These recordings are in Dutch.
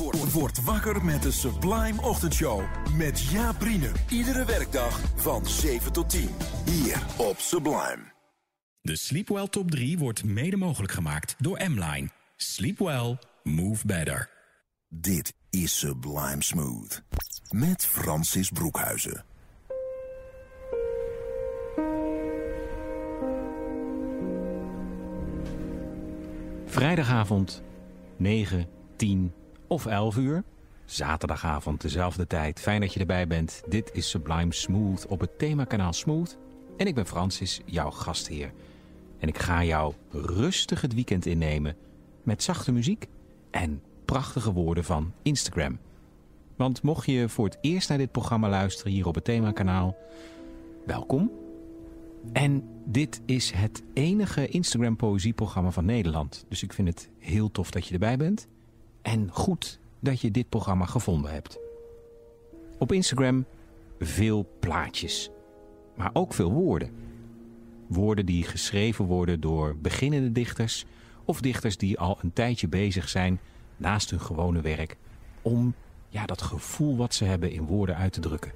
Word, word wakker met de Sublime Ochtendshow. Met Jaap Riene. Iedere werkdag van 7 tot 10. Hier op Sublime. De Sleepwell Top 3 wordt mede mogelijk gemaakt door M-Line. Sleep well, move better. Dit is Sublime Smooth. Met Francis Broekhuizen. Vrijdagavond 9, 10 of 11 uur. Zaterdagavond dezelfde tijd. Fijn dat je erbij bent. Dit is Sublime Smooth op het themakanaal Smooth. En ik ben Francis, jouw gastheer. En ik ga jou rustig het weekend innemen met zachte muziek en prachtige woorden van Instagram. Want mocht je voor het eerst naar dit programma luisteren hier op het themakanaal, welkom. En dit is het enige Instagram poëzieprogramma van Nederland. Dus ik vind het heel tof dat je erbij bent. En goed dat je dit programma gevonden hebt. Op Instagram veel plaatjes, maar ook veel woorden. Woorden die geschreven worden door beginnende dichters of dichters die al een tijdje bezig zijn naast hun gewone werk om ja, dat gevoel wat ze hebben in woorden uit te drukken.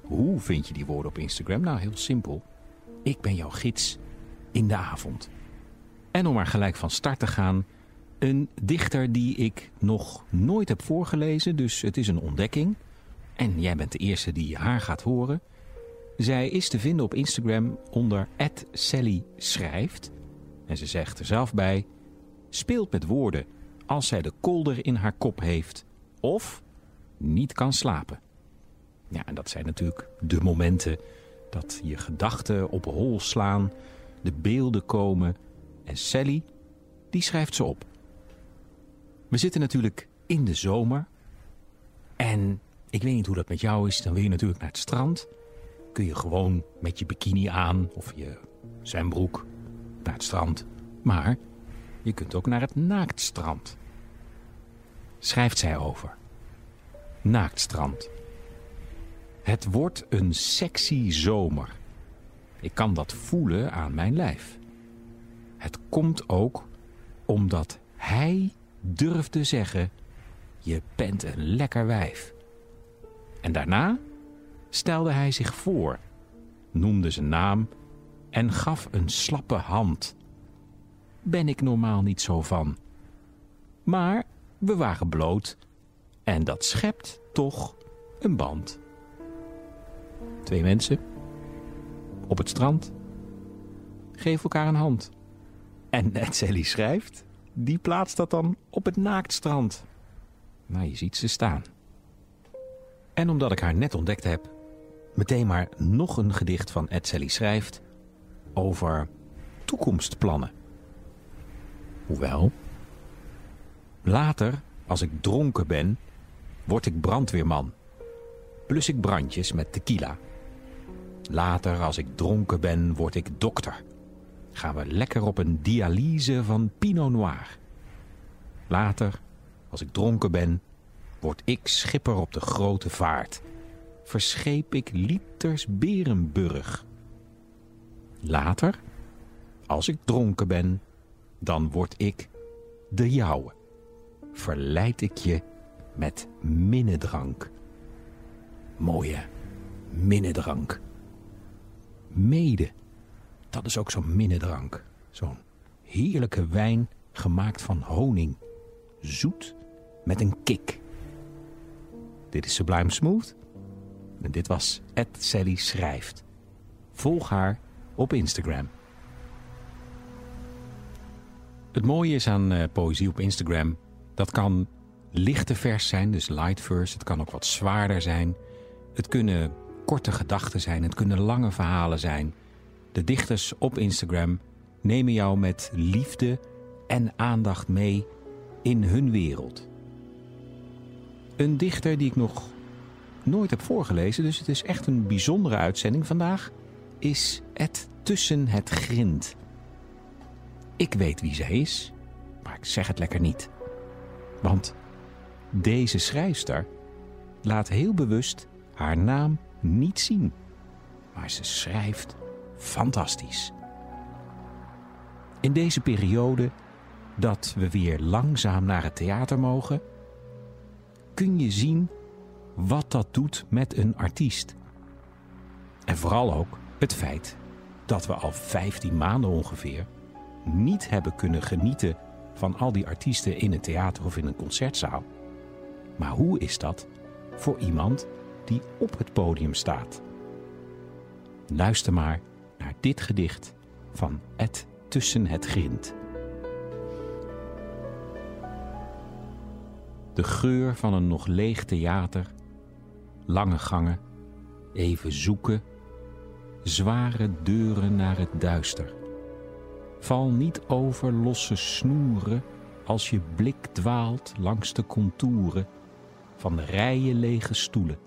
Hoe vind je die woorden op Instagram? Nou, heel simpel. Ik ben jouw gids in de avond. En om maar gelijk van start te gaan, een dichter die ik nog nooit heb voorgelezen, dus het is een ontdekking. En jij bent de eerste die haar gaat horen. Zij is te vinden op Instagram onder Sally schrijft. En ze zegt er zelf bij, speelt met woorden als zij de kolder in haar kop heeft of niet kan slapen. Ja, en dat zijn natuurlijk de momenten dat je gedachten op hol slaan, de beelden komen en Sally, die schrijft ze op. We zitten natuurlijk in de zomer en ik weet niet hoe dat met jou is, dan wil je natuurlijk naar het strand. Kun je gewoon met je bikini aan of je zwembroek naar het strand. Maar je kunt ook naar het naaktstrand. Schrijft zij over. Naaktstrand. Het wordt een sexy zomer. Ik kan dat voelen aan mijn lijf. Het komt ook omdat hij durfde zeggen... je bent een lekker wijf. En daarna stelde hij zich voor, noemde zijn naam en gaf een slappe hand. Ben ik normaal niet zo van. Maar we waren bloot en dat schept toch een band. Twee mensen op het strand geven elkaar een hand. En net schrijft, die plaatst dat dan op het naaktstrand. Nou, je ziet ze staan. En omdat ik haar net ontdekt heb, meteen maar nog een gedicht van Ed Sally schrijft over toekomstplannen. Hoewel, later, als ik dronken ben, word ik brandweerman. Plus ik brandjes met tequila. Later, als ik dronken ben, word ik dokter. Gaan we lekker op een dialyse van Pinot Noir. Later, als ik dronken ben, word ik schipper op de grote vaart. Verscheep ik liters Berenburg. Later, als ik dronken ben, dan word ik de jouwe. Verleid ik je met minnedrank. Mooie minnedrank. Mede, dat is ook zo'n minnedrank. Zo'n heerlijke wijn gemaakt van honing. Zoet met een kick. Dit is Sublime Smooth. En dit was Ed Sally Schrijft. Volg haar op Instagram. Het mooie is aan uh, poëzie op Instagram... dat kan lichte vers zijn, dus light verse. Het kan ook wat zwaarder zijn. Het kunnen korte gedachten zijn. Het kunnen lange verhalen zijn. De dichters op Instagram nemen jou met liefde en aandacht mee in hun wereld. Een dichter die ik nog nooit heb voorgelezen, dus het is echt een bijzondere uitzending vandaag, is Ed Tussen het Grind. Ik weet wie zij is, maar ik zeg het lekker niet. Want deze schrijfster laat heel bewust haar naam niet zien. Maar ze schrijft fantastisch. In deze periode dat we weer langzaam naar het theater mogen, kun je zien wat dat doet met een artiest. En vooral ook het feit dat we al 15 maanden ongeveer niet hebben kunnen genieten van al die artiesten in het theater of in een concertzaal. Maar hoe is dat voor iemand die op het podium staat? Luister maar naar dit gedicht van Ed Tussen het Grind. De geur van een nog leeg theater, lange gangen, even zoeken, zware deuren naar het duister. Val niet over losse snoeren als je blik dwaalt langs de contouren van de rijen lege stoelen.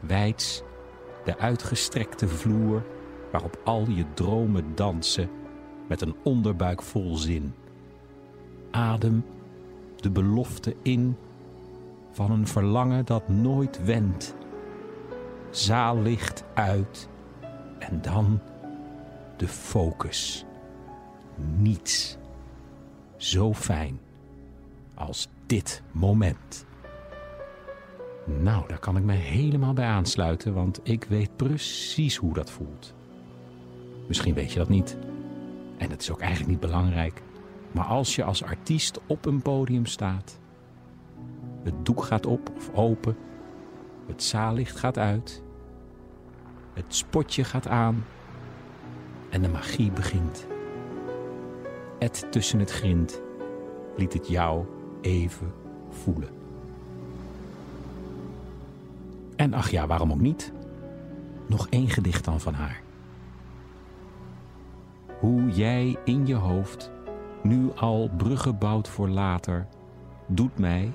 Wijds de uitgestrekte vloer waarop al je dromen dansen met een onderbuik vol zin. Adem de belofte in van een verlangen dat nooit wendt. Zaallicht uit en dan de focus. Niets zo fijn als dit moment. Nou, daar kan ik me helemaal bij aansluiten, want ik weet precies hoe dat voelt. Misschien weet je dat niet. En het is ook eigenlijk niet belangrijk. Maar als je als artiest op een podium staat, het doek gaat op of open, het zaallicht gaat uit, het spotje gaat aan en de magie begint. Ed tussen het grind liet het jou even voelen. En ach ja, waarom ook niet? Nog één gedicht dan van haar. Hoe jij in je hoofd nu al bruggen bouwt voor later, doet mij,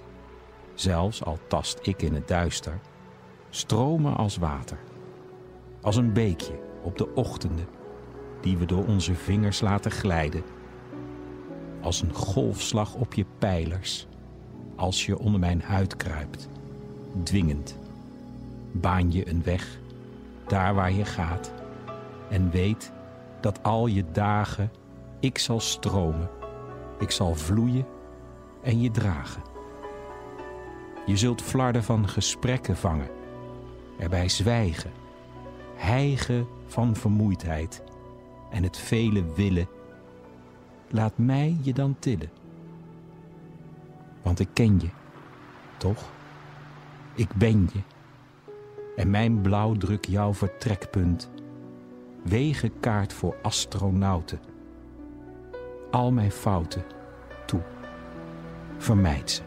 zelfs al tast ik in het duister, stromen als water. Als een beekje op de ochtenden die we door onze vingers laten glijden. Als een golfslag op je pijlers, als je onder mijn huid kruipt, dwingend. Baan je een weg, daar waar je gaat, en weet dat al je dagen ik zal stromen, ik zal vloeien en je dragen. Je zult flarden van gesprekken vangen, erbij zwijgen, hijgen van vermoeidheid en het vele willen. Laat mij je dan tillen. Want ik ken je, toch? Ik ben je. En mijn blauwdruk jouw vertrekpunt. Wegenkaart voor astronauten. Al mijn fouten, toe. Vermijd ze.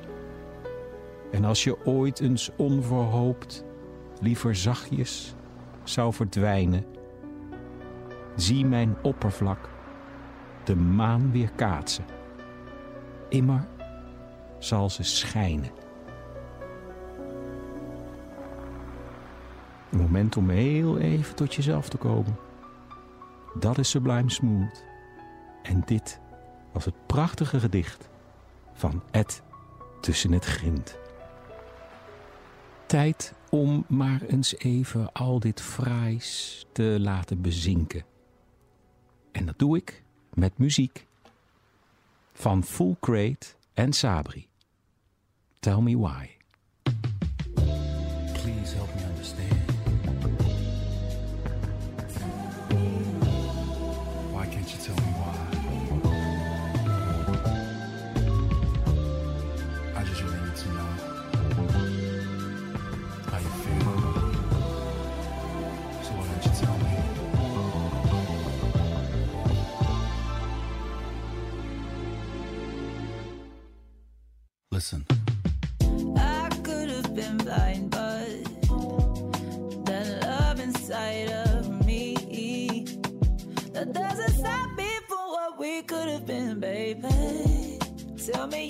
En als je ooit eens onverhoopt, liever zachtjes zou verdwijnen, zie mijn oppervlak de maan weer kaatsen. Immer zal ze schijnen. Een moment om heel even tot jezelf te komen. Dat is Sublime Smooth. En dit was het prachtige gedicht van Ed tussen het grind. Tijd om maar eens even al dit fraais te laten bezinken. En dat doe ik met muziek van Full Crate en Sabri. Tell me why. Please help me Listen. I could have been blind, but the love inside of me that doesn't stop me what we could have been, baby. Tell me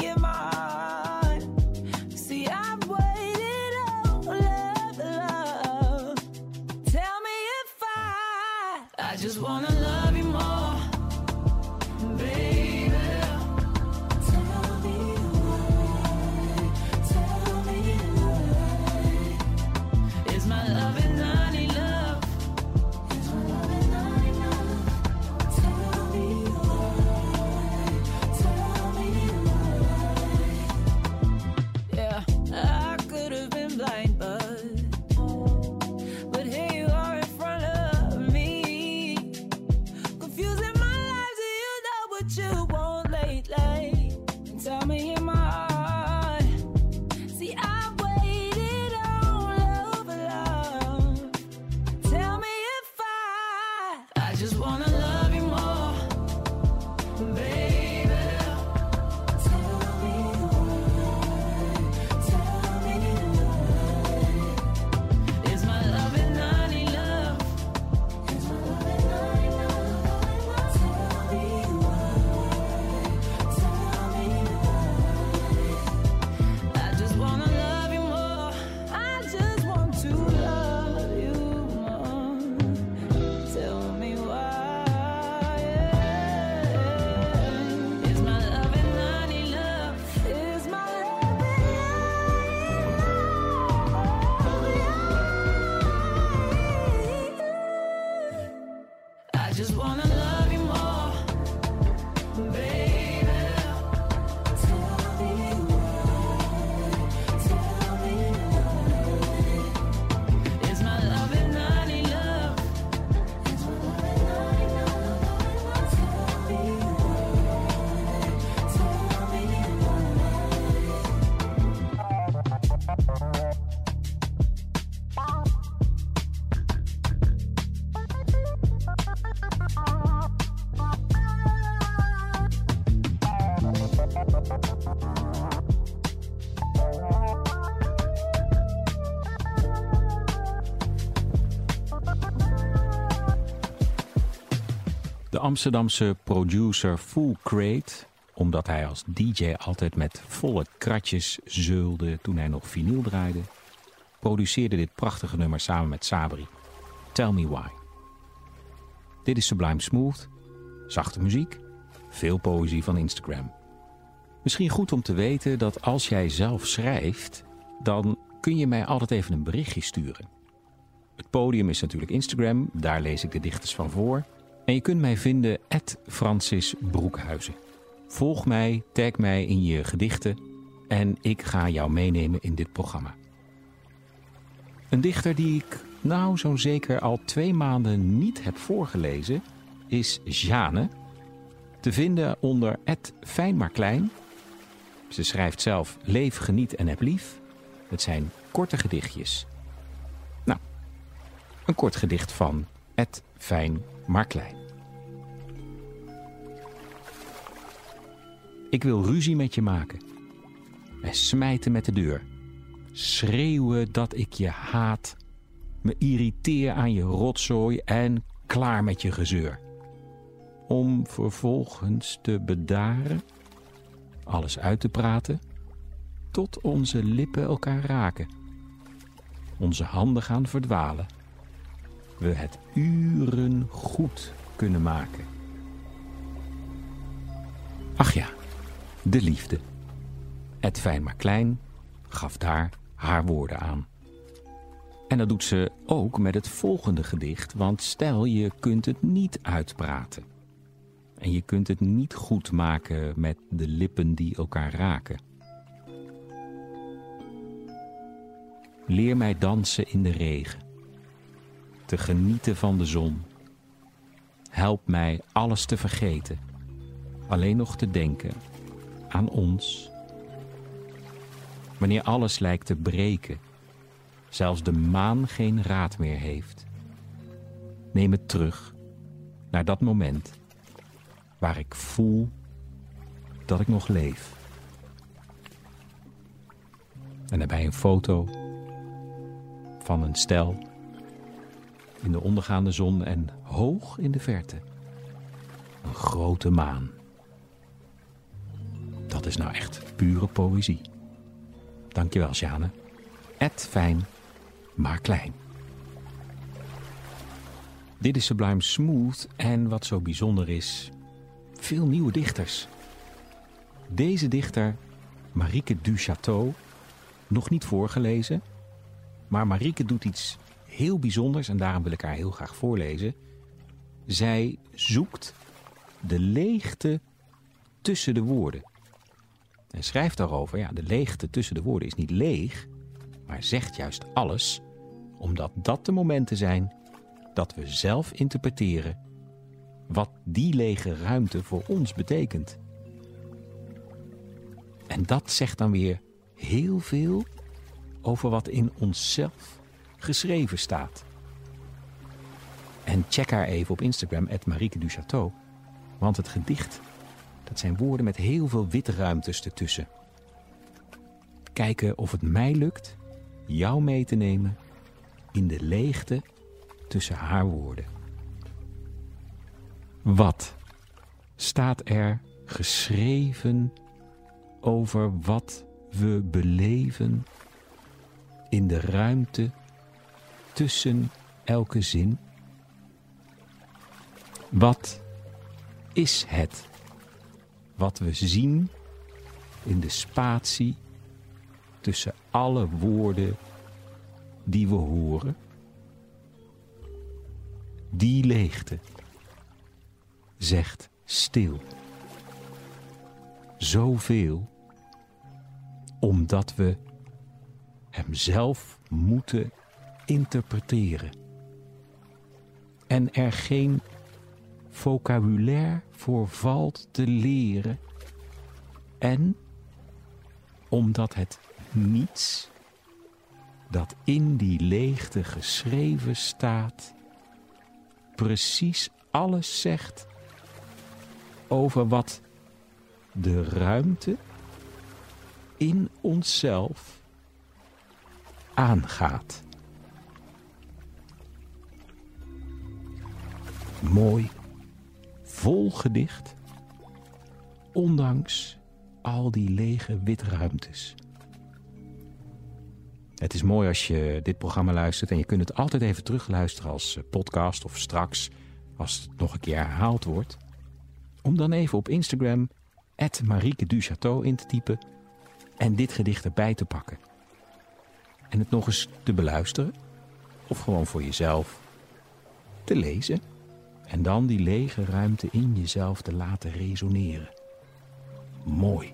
just wanna love Amsterdamse producer Full Crate, omdat hij als DJ altijd met volle kratjes zeulde toen hij nog vinyl draaide, produceerde dit prachtige nummer samen met Sabri. Tell Me Why. Dit is Sublime Smooth, zachte muziek, veel poëzie van Instagram. Misschien goed om te weten dat als jij zelf schrijft, dan kun je mij altijd even een berichtje sturen. Het podium is natuurlijk Instagram, daar lees ik de dichters van voor. En je kunt mij vinden at Francis Broekhuizen. Volg mij, tag mij in je gedichten en ik ga jou meenemen in dit programma. Een dichter die ik nou zo'n zeker al twee maanden niet heb voorgelezen is Jane. Te vinden onder fijn maar klein. Ze schrijft zelf Leef, geniet en heb lief. Het zijn korte gedichtjes. Nou, een kort gedicht van Ed Fijn maar klein. Ik wil ruzie met je maken. En smijten met de deur. Schreeuwen dat ik je haat. Me irriteer aan je rotzooi en klaar met je gezeur. Om vervolgens te bedaren, alles uit te praten, tot onze lippen elkaar raken. Onze handen gaan verdwalen we het uren goed kunnen maken. Ach ja, de liefde. Het fijn maar klein gaf daar haar woorden aan. En dat doet ze ook met het volgende gedicht, want stel je kunt het niet uitpraten. En je kunt het niet goed maken met de lippen die elkaar raken. Leer mij dansen in de regen te genieten van de zon. Help mij alles te vergeten, alleen nog te denken aan ons. Wanneer alles lijkt te breken, zelfs de maan geen raad meer heeft. Neem het terug naar dat moment waar ik voel dat ik nog leef. En daarbij een foto van een stel in de ondergaande zon en hoog in de verte een grote maan. Dat is nou echt pure poëzie. Dankjewel, Sjane. Et fijn, maar klein. Dit is Sublime Smooth en wat zo bijzonder is, veel nieuwe dichters. Deze dichter, Marieke Duchâteau, nog niet voorgelezen. Maar Marieke doet iets heel bijzonders en daarom wil ik haar heel graag voorlezen. Zij zoekt de leegte tussen de woorden. En schrijft daarover, ja, de leegte tussen de woorden is niet leeg, maar zegt juist alles, omdat dat de momenten zijn dat we zelf interpreteren wat die lege ruimte voor ons betekent. En dat zegt dan weer heel veel over wat in onszelf geschreven staat. En check haar even op Instagram, Marieke Duchateau. Want het gedicht, dat zijn woorden met heel veel witte ruimtes ertussen. Kijken of het mij lukt jou mee te nemen in de leegte tussen haar woorden. Wat staat er geschreven over wat we beleven in de ruimte tussen elke zin? Wat is het wat we zien in de spatie tussen alle woorden die we horen? Die leegte zegt stil. Zoveel omdat we hem zelf moeten interpreteren. En er geen vocabulaire voor valt te leren. En omdat het niets dat in die leegte geschreven staat, precies alles zegt over wat de ruimte in onszelf aangaat. Mooi, vol gedicht, ondanks al die lege witruimtes. Het is mooi als je dit programma luistert en je kunt het altijd even terugluisteren als eh, podcast of straks als het nog een keer herhaald wordt. Om dan even op Instagram Marieke Duchateau in te typen en dit gedicht erbij te pakken. En het nog eens te beluisteren of gewoon voor jezelf te lezen. En dan die lege ruimte in jezelf te laten resoneren. Mooi.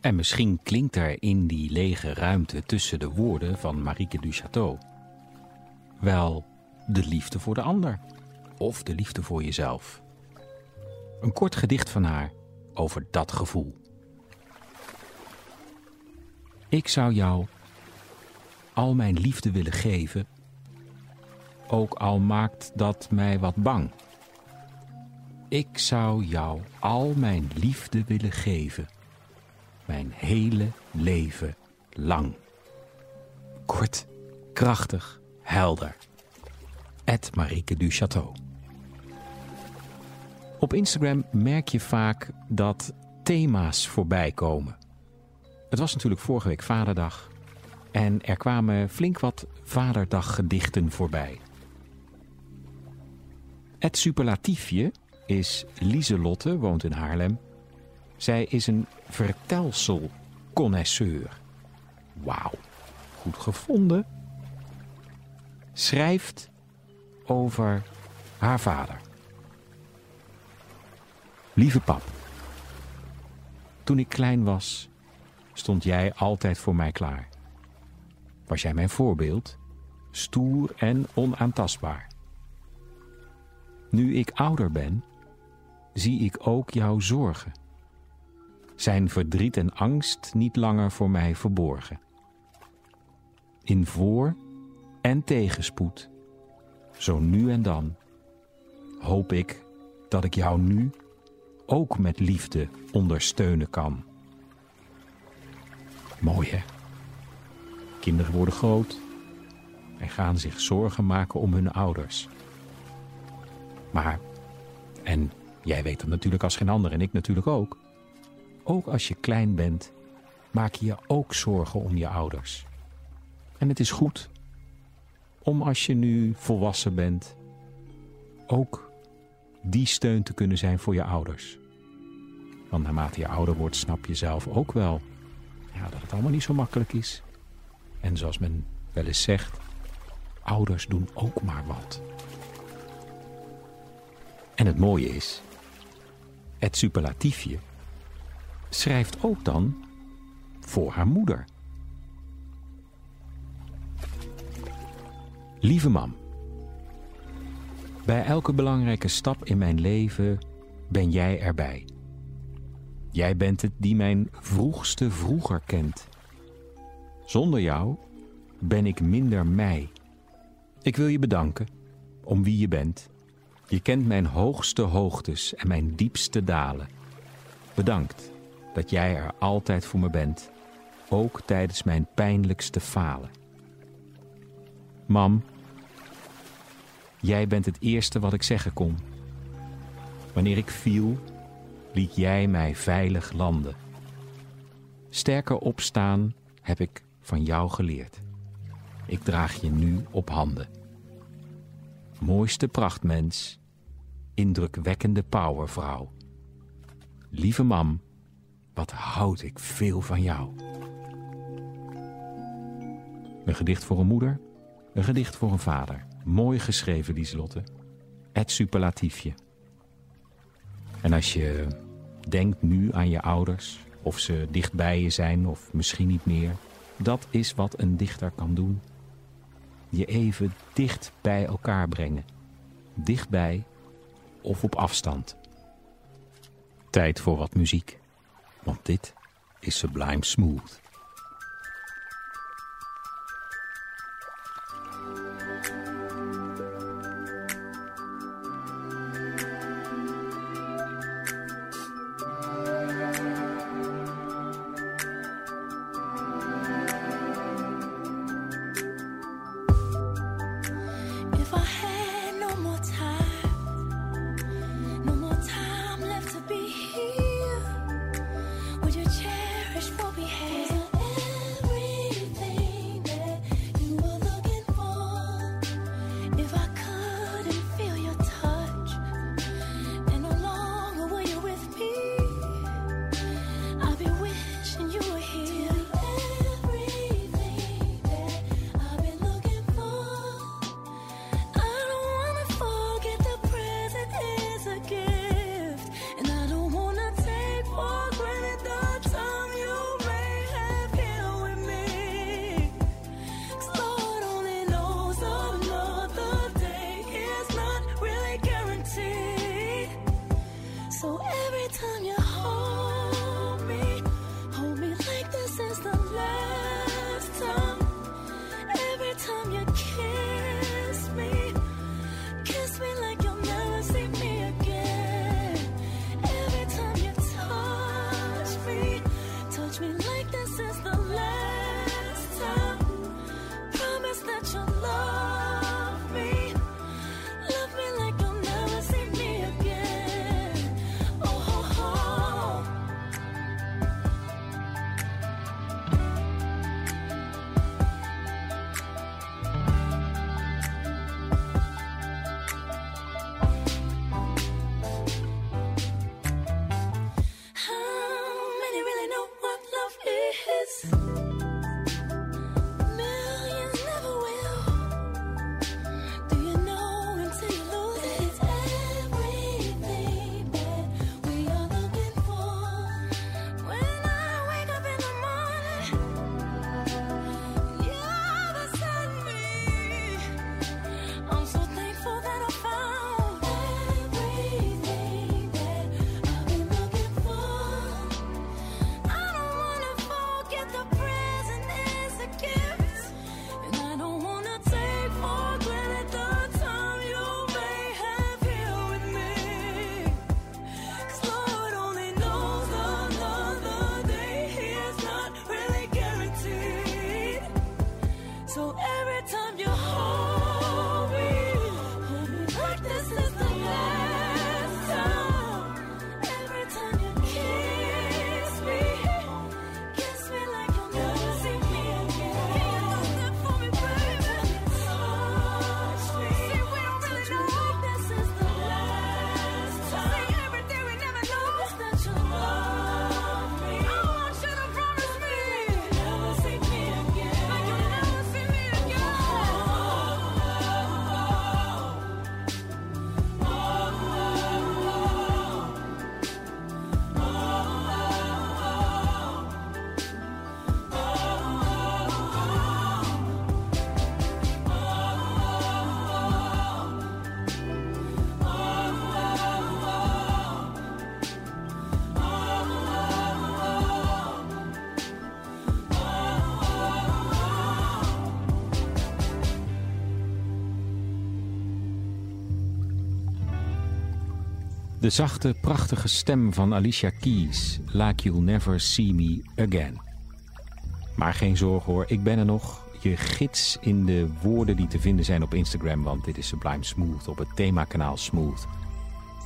En misschien klinkt er in die lege ruimte tussen de woorden van Marieke Duchateau wel de liefde voor de ander of de liefde voor jezelf. Een kort gedicht van haar over dat gevoel. Ik zou jou al mijn liefde willen geven, ook al maakt dat mij wat bang. Ik zou jou al mijn liefde willen geven, mijn hele leven lang. Kort, krachtig, helder. Ed Marieke du Château. Op Instagram merk je vaak dat thema's voorbij komen. Het was natuurlijk vorige week Vaderdag. En er kwamen flink wat Vaderdaggedichten voorbij. Het superlatiefje is Lieselotte, woont in Haarlem. Zij is een vertelselconnoisseur. Wauw, goed gevonden. Schrijft over haar vader. Lieve pap, toen ik klein was, stond jij altijd voor mij klaar. Was jij mijn voorbeeld, stoer en onaantastbaar. Nu ik ouder ben, zie ik ook jouw zorgen. Zijn verdriet en angst niet langer voor mij verborgen. In voor- en tegenspoed, zo nu en dan, hoop ik dat ik jou nu ook met liefde ondersteunen kan. Mooi hè? Kinderen worden groot en gaan zich zorgen maken om hun ouders. Maar, en jij weet dat natuurlijk als geen ander en ik natuurlijk ook, ook als je klein bent, maak je je ook zorgen om je ouders. En het is goed. om als je nu volwassen bent ook die steun te kunnen zijn voor je ouders. Want naarmate je ouder wordt, snap je zelf ook wel ja, dat het allemaal niet zo makkelijk is. En zoals men wel eens zegt, ouders doen ook maar wat. En het mooie is, het superlatiefje schrijft ook dan voor haar moeder. Lieve mam, bij elke belangrijke stap in mijn leven ben jij erbij. Jij bent het die mijn vroegste vroeger kent. Zonder jou ben ik minder mij. Ik wil je bedanken om wie je bent. Je kent mijn hoogste hoogtes en mijn diepste dalen. Bedankt dat jij er altijd voor me bent, ook tijdens mijn pijnlijkste falen. Mam, jij bent het eerste wat ik zeggen kon. Wanneer ik viel, liet jij mij veilig landen. Sterker opstaan heb ik van jou geleerd. Ik draag je nu op handen. Mooiste prachtmens, indrukwekkende powervrouw. Lieve mam, wat houd ik veel van jou. Een gedicht voor een moeder, een gedicht voor een vader. Mooi geschreven, Lieselotte. Het superlatiefje. En als je denkt nu aan je ouders, of ze dicht bij je zijn of misschien niet meer, dat is wat een dichter kan doen. Je even dicht bij elkaar brengen. Dichtbij of op afstand. Tijd voor wat muziek, want dit is Sublime Smooth. De zachte, prachtige stem van Alicia Keys, Like You'll Never See Me Again. Maar geen zorgen hoor, ik ben er nog. Je gids in de woorden die te vinden zijn op Instagram, want dit is Sublime Smooth op het themakanaal Smooth.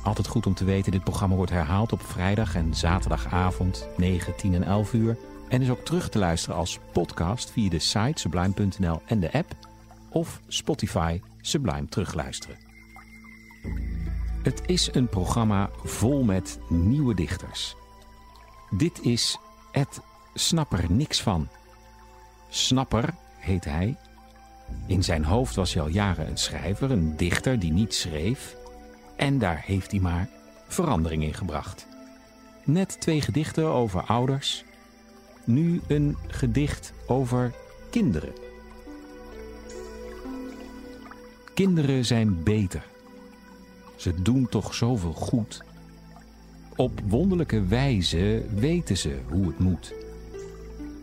Altijd goed om te weten, dit programma wordt herhaald op vrijdag en zaterdagavond 9, 10 en 11 uur. En is ook terug te luisteren als podcast via de site sublime.nl en de app of Spotify Sublime terugluisteren. Het is een programma vol met nieuwe dichters. Dit is Ed Snapper niks van. Snapper heet hij. In zijn hoofd was hij al jaren een schrijver, een dichter die niet schreef. En daar heeft hij maar verandering in gebracht. Net twee gedichten over ouders. Nu een gedicht over kinderen. Kinderen zijn beter. Ze doen toch zoveel goed. Op wonderlijke wijze weten ze hoe het moet.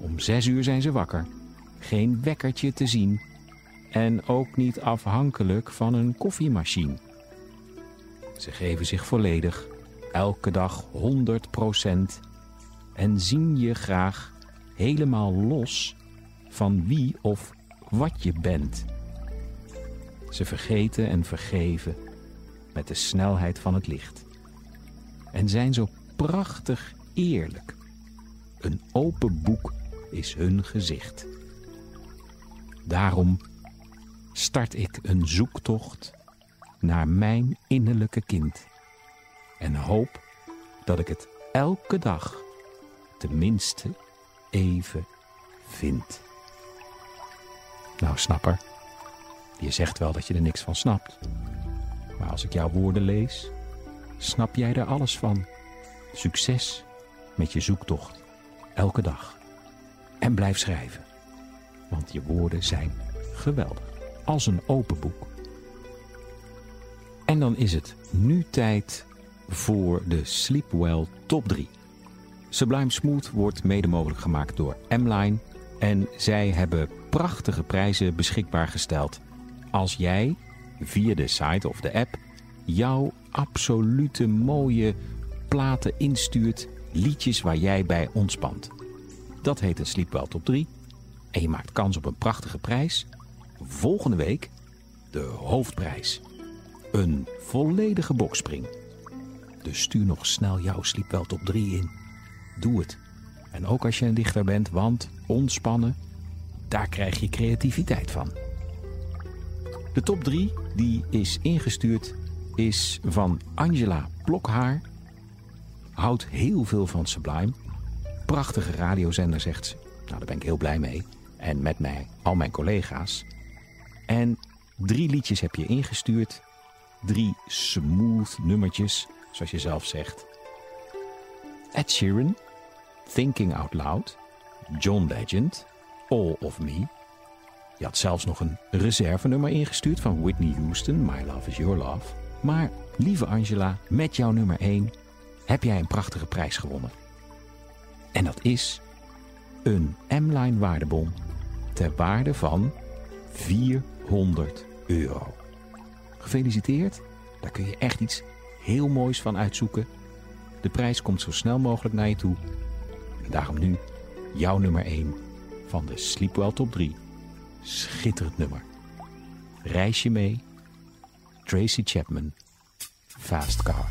Om zes uur zijn ze wakker. Geen wekkertje te zien. En ook niet afhankelijk van een koffiemachine. Ze geven zich volledig, elke dag 100% En zien je graag helemaal los van wie of wat je bent. Ze vergeten en vergeven met de snelheid van het licht. En zijn zo prachtig eerlijk. Een open boek is hun gezicht. Daarom start ik een zoektocht naar mijn innerlijke kind. En hoop dat ik het elke dag tenminste even vind. Nou, snapper, je zegt wel dat je er niks van snapt. Maar als ik jouw woorden lees, snap jij er alles van. Succes met je zoektocht, elke dag. En blijf schrijven, want je woorden zijn geweldig, als een open boek. En dan is het nu tijd voor de Sleepwell Top 3. Sublime Smooth wordt mede mogelijk gemaakt door M-Line. En zij hebben prachtige prijzen beschikbaar gesteld. Als jij via de site of de app jouw absolute mooie platen instuurt, liedjes waar jij bij ontspant. Dat heet een Sleepwell Top 3. En je maakt kans op een prachtige prijs. Volgende week de hoofdprijs. Een volledige bokspring. Dus stuur nog snel jouw Sleepwell Top 3 in. Doe het. En ook als je een dichter bent, want ontspannen, daar krijg je creativiteit van. De top 3 die is ingestuurd is van Angela Plokhaar. Houdt heel veel van Sublime. Prachtige radiozender zegt ze. Nou, daar ben ik heel blij mee. En met mij al mijn collega's. En drie liedjes heb je ingestuurd. Drie smooth nummertjes, zoals je zelf zegt. Ed Sheeran, Thinking Out Loud, John Legend, All of Me. Je had zelfs nog een reservenummer ingestuurd van Whitney Houston, My Love Is Your Love. Maar lieve Angela, met jouw nummer 1 heb jij een prachtige prijs gewonnen. En dat is een M-Line waardebon ter waarde van 400 euro. Gefeliciteerd, daar kun je echt iets heel moois van uitzoeken. De prijs komt zo snel mogelijk naar je toe. En daarom nu jouw nummer 1 van de Sleepwell Top 3. Schitterend nummer. Reis je mee? Tracy Chapman, Fast Car.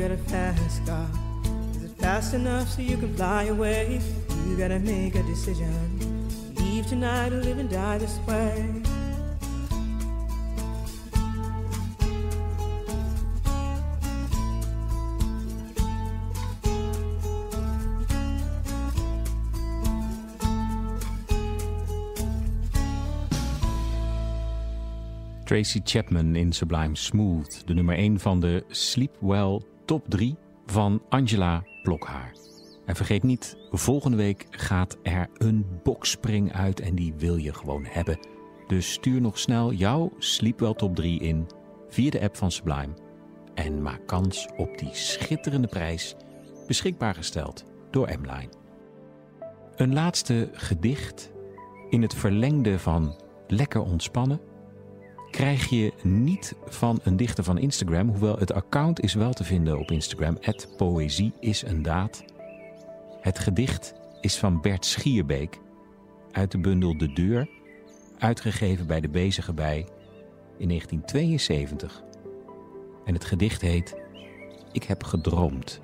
Got a fast car. Is it fast enough so you can fly away? You gotta make a decision. Leave tonight or live and die this way. Tracy Chapman in Sublime Smooth, de nummer 1 van de Sleep Well Top 3 van Angela Blokhaar. En vergeet niet, volgende week gaat er een boxspring uit en die wil je gewoon hebben. Dus stuur nog snel jouw Sleep Well Top 3 in via de app van Sublime. En maak kans op die schitterende prijs, beschikbaar gesteld door M-Line. Een laatste gedicht in het verlengde van lekker ontspannen krijg je niet van een dichter van Instagram, hoewel het account is wel te vinden op Instagram. Poëzie is een daad. Het gedicht is van Bert Schierbeek uit de bundel De Deur, uitgegeven bij de Bezige Bij in 1972. En het gedicht heet Ik heb gedroomd.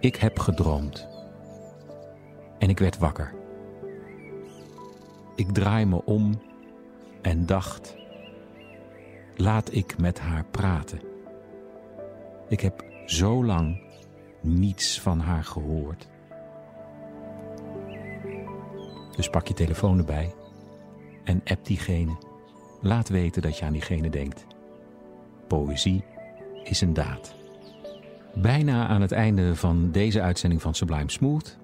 Ik heb gedroomd. En ik werd wakker. Ik draai me om en dacht: laat ik met haar praten. Ik heb zo lang niets van haar gehoord. Dus pak je telefoon erbij en app diegene. Laat weten dat je aan diegene denkt. Poëzie is een daad. Bijna aan het einde van deze uitzending van Sublime Smooth.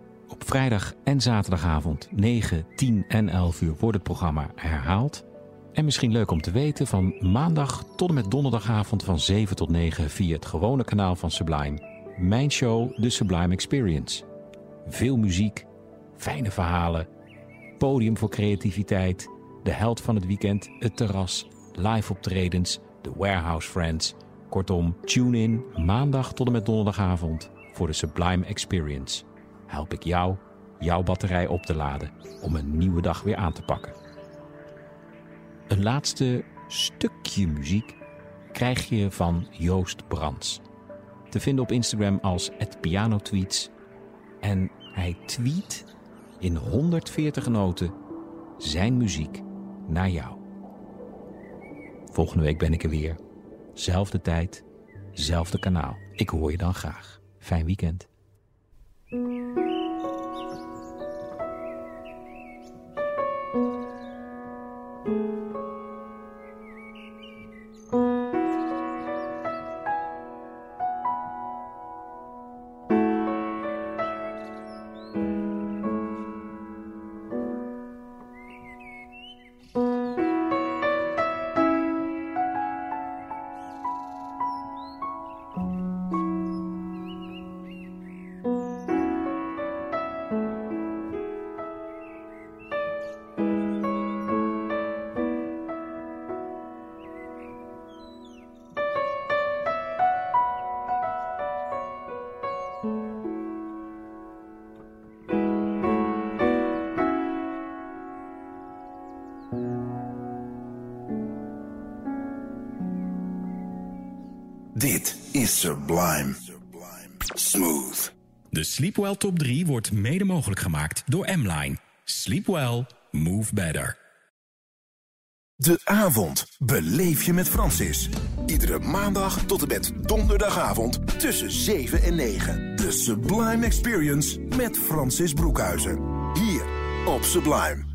Vrijdag en zaterdagavond 9, 10 en 11 uur wordt het programma herhaald. En misschien leuk om te weten van maandag tot en met donderdagavond van 7 tot 9 via het gewone kanaal van Sublime. Mijn show The Sublime Experience. Veel muziek, fijne verhalen, podium voor creativiteit, de held van het weekend, het terras, live optredens, de Warehouse Friends. Kortom, tune in maandag tot en met donderdagavond voor de Sublime Experience. Help ik jou jouw batterij op te laden om een nieuwe dag weer aan te pakken. Een laatste stukje muziek krijg je van Joost Brands. Te vinden op Instagram als @pianotweets en hij tweet in 140 noten zijn muziek naar jou. Volgende week ben ik er weer. Zelfde tijd, zelfde kanaal. Ik hoor je dan graag. Fijn weekend. Sublime. Smooth. De Sleepwell Top 3 wordt mede mogelijk gemaakt door M-Line. Sleep well, move better. De avond beleef je met Francis. Iedere maandag tot en met donderdagavond tussen 7 en 9. De Sublime Experience met Francis Broekhuizen. Hier op Sublime.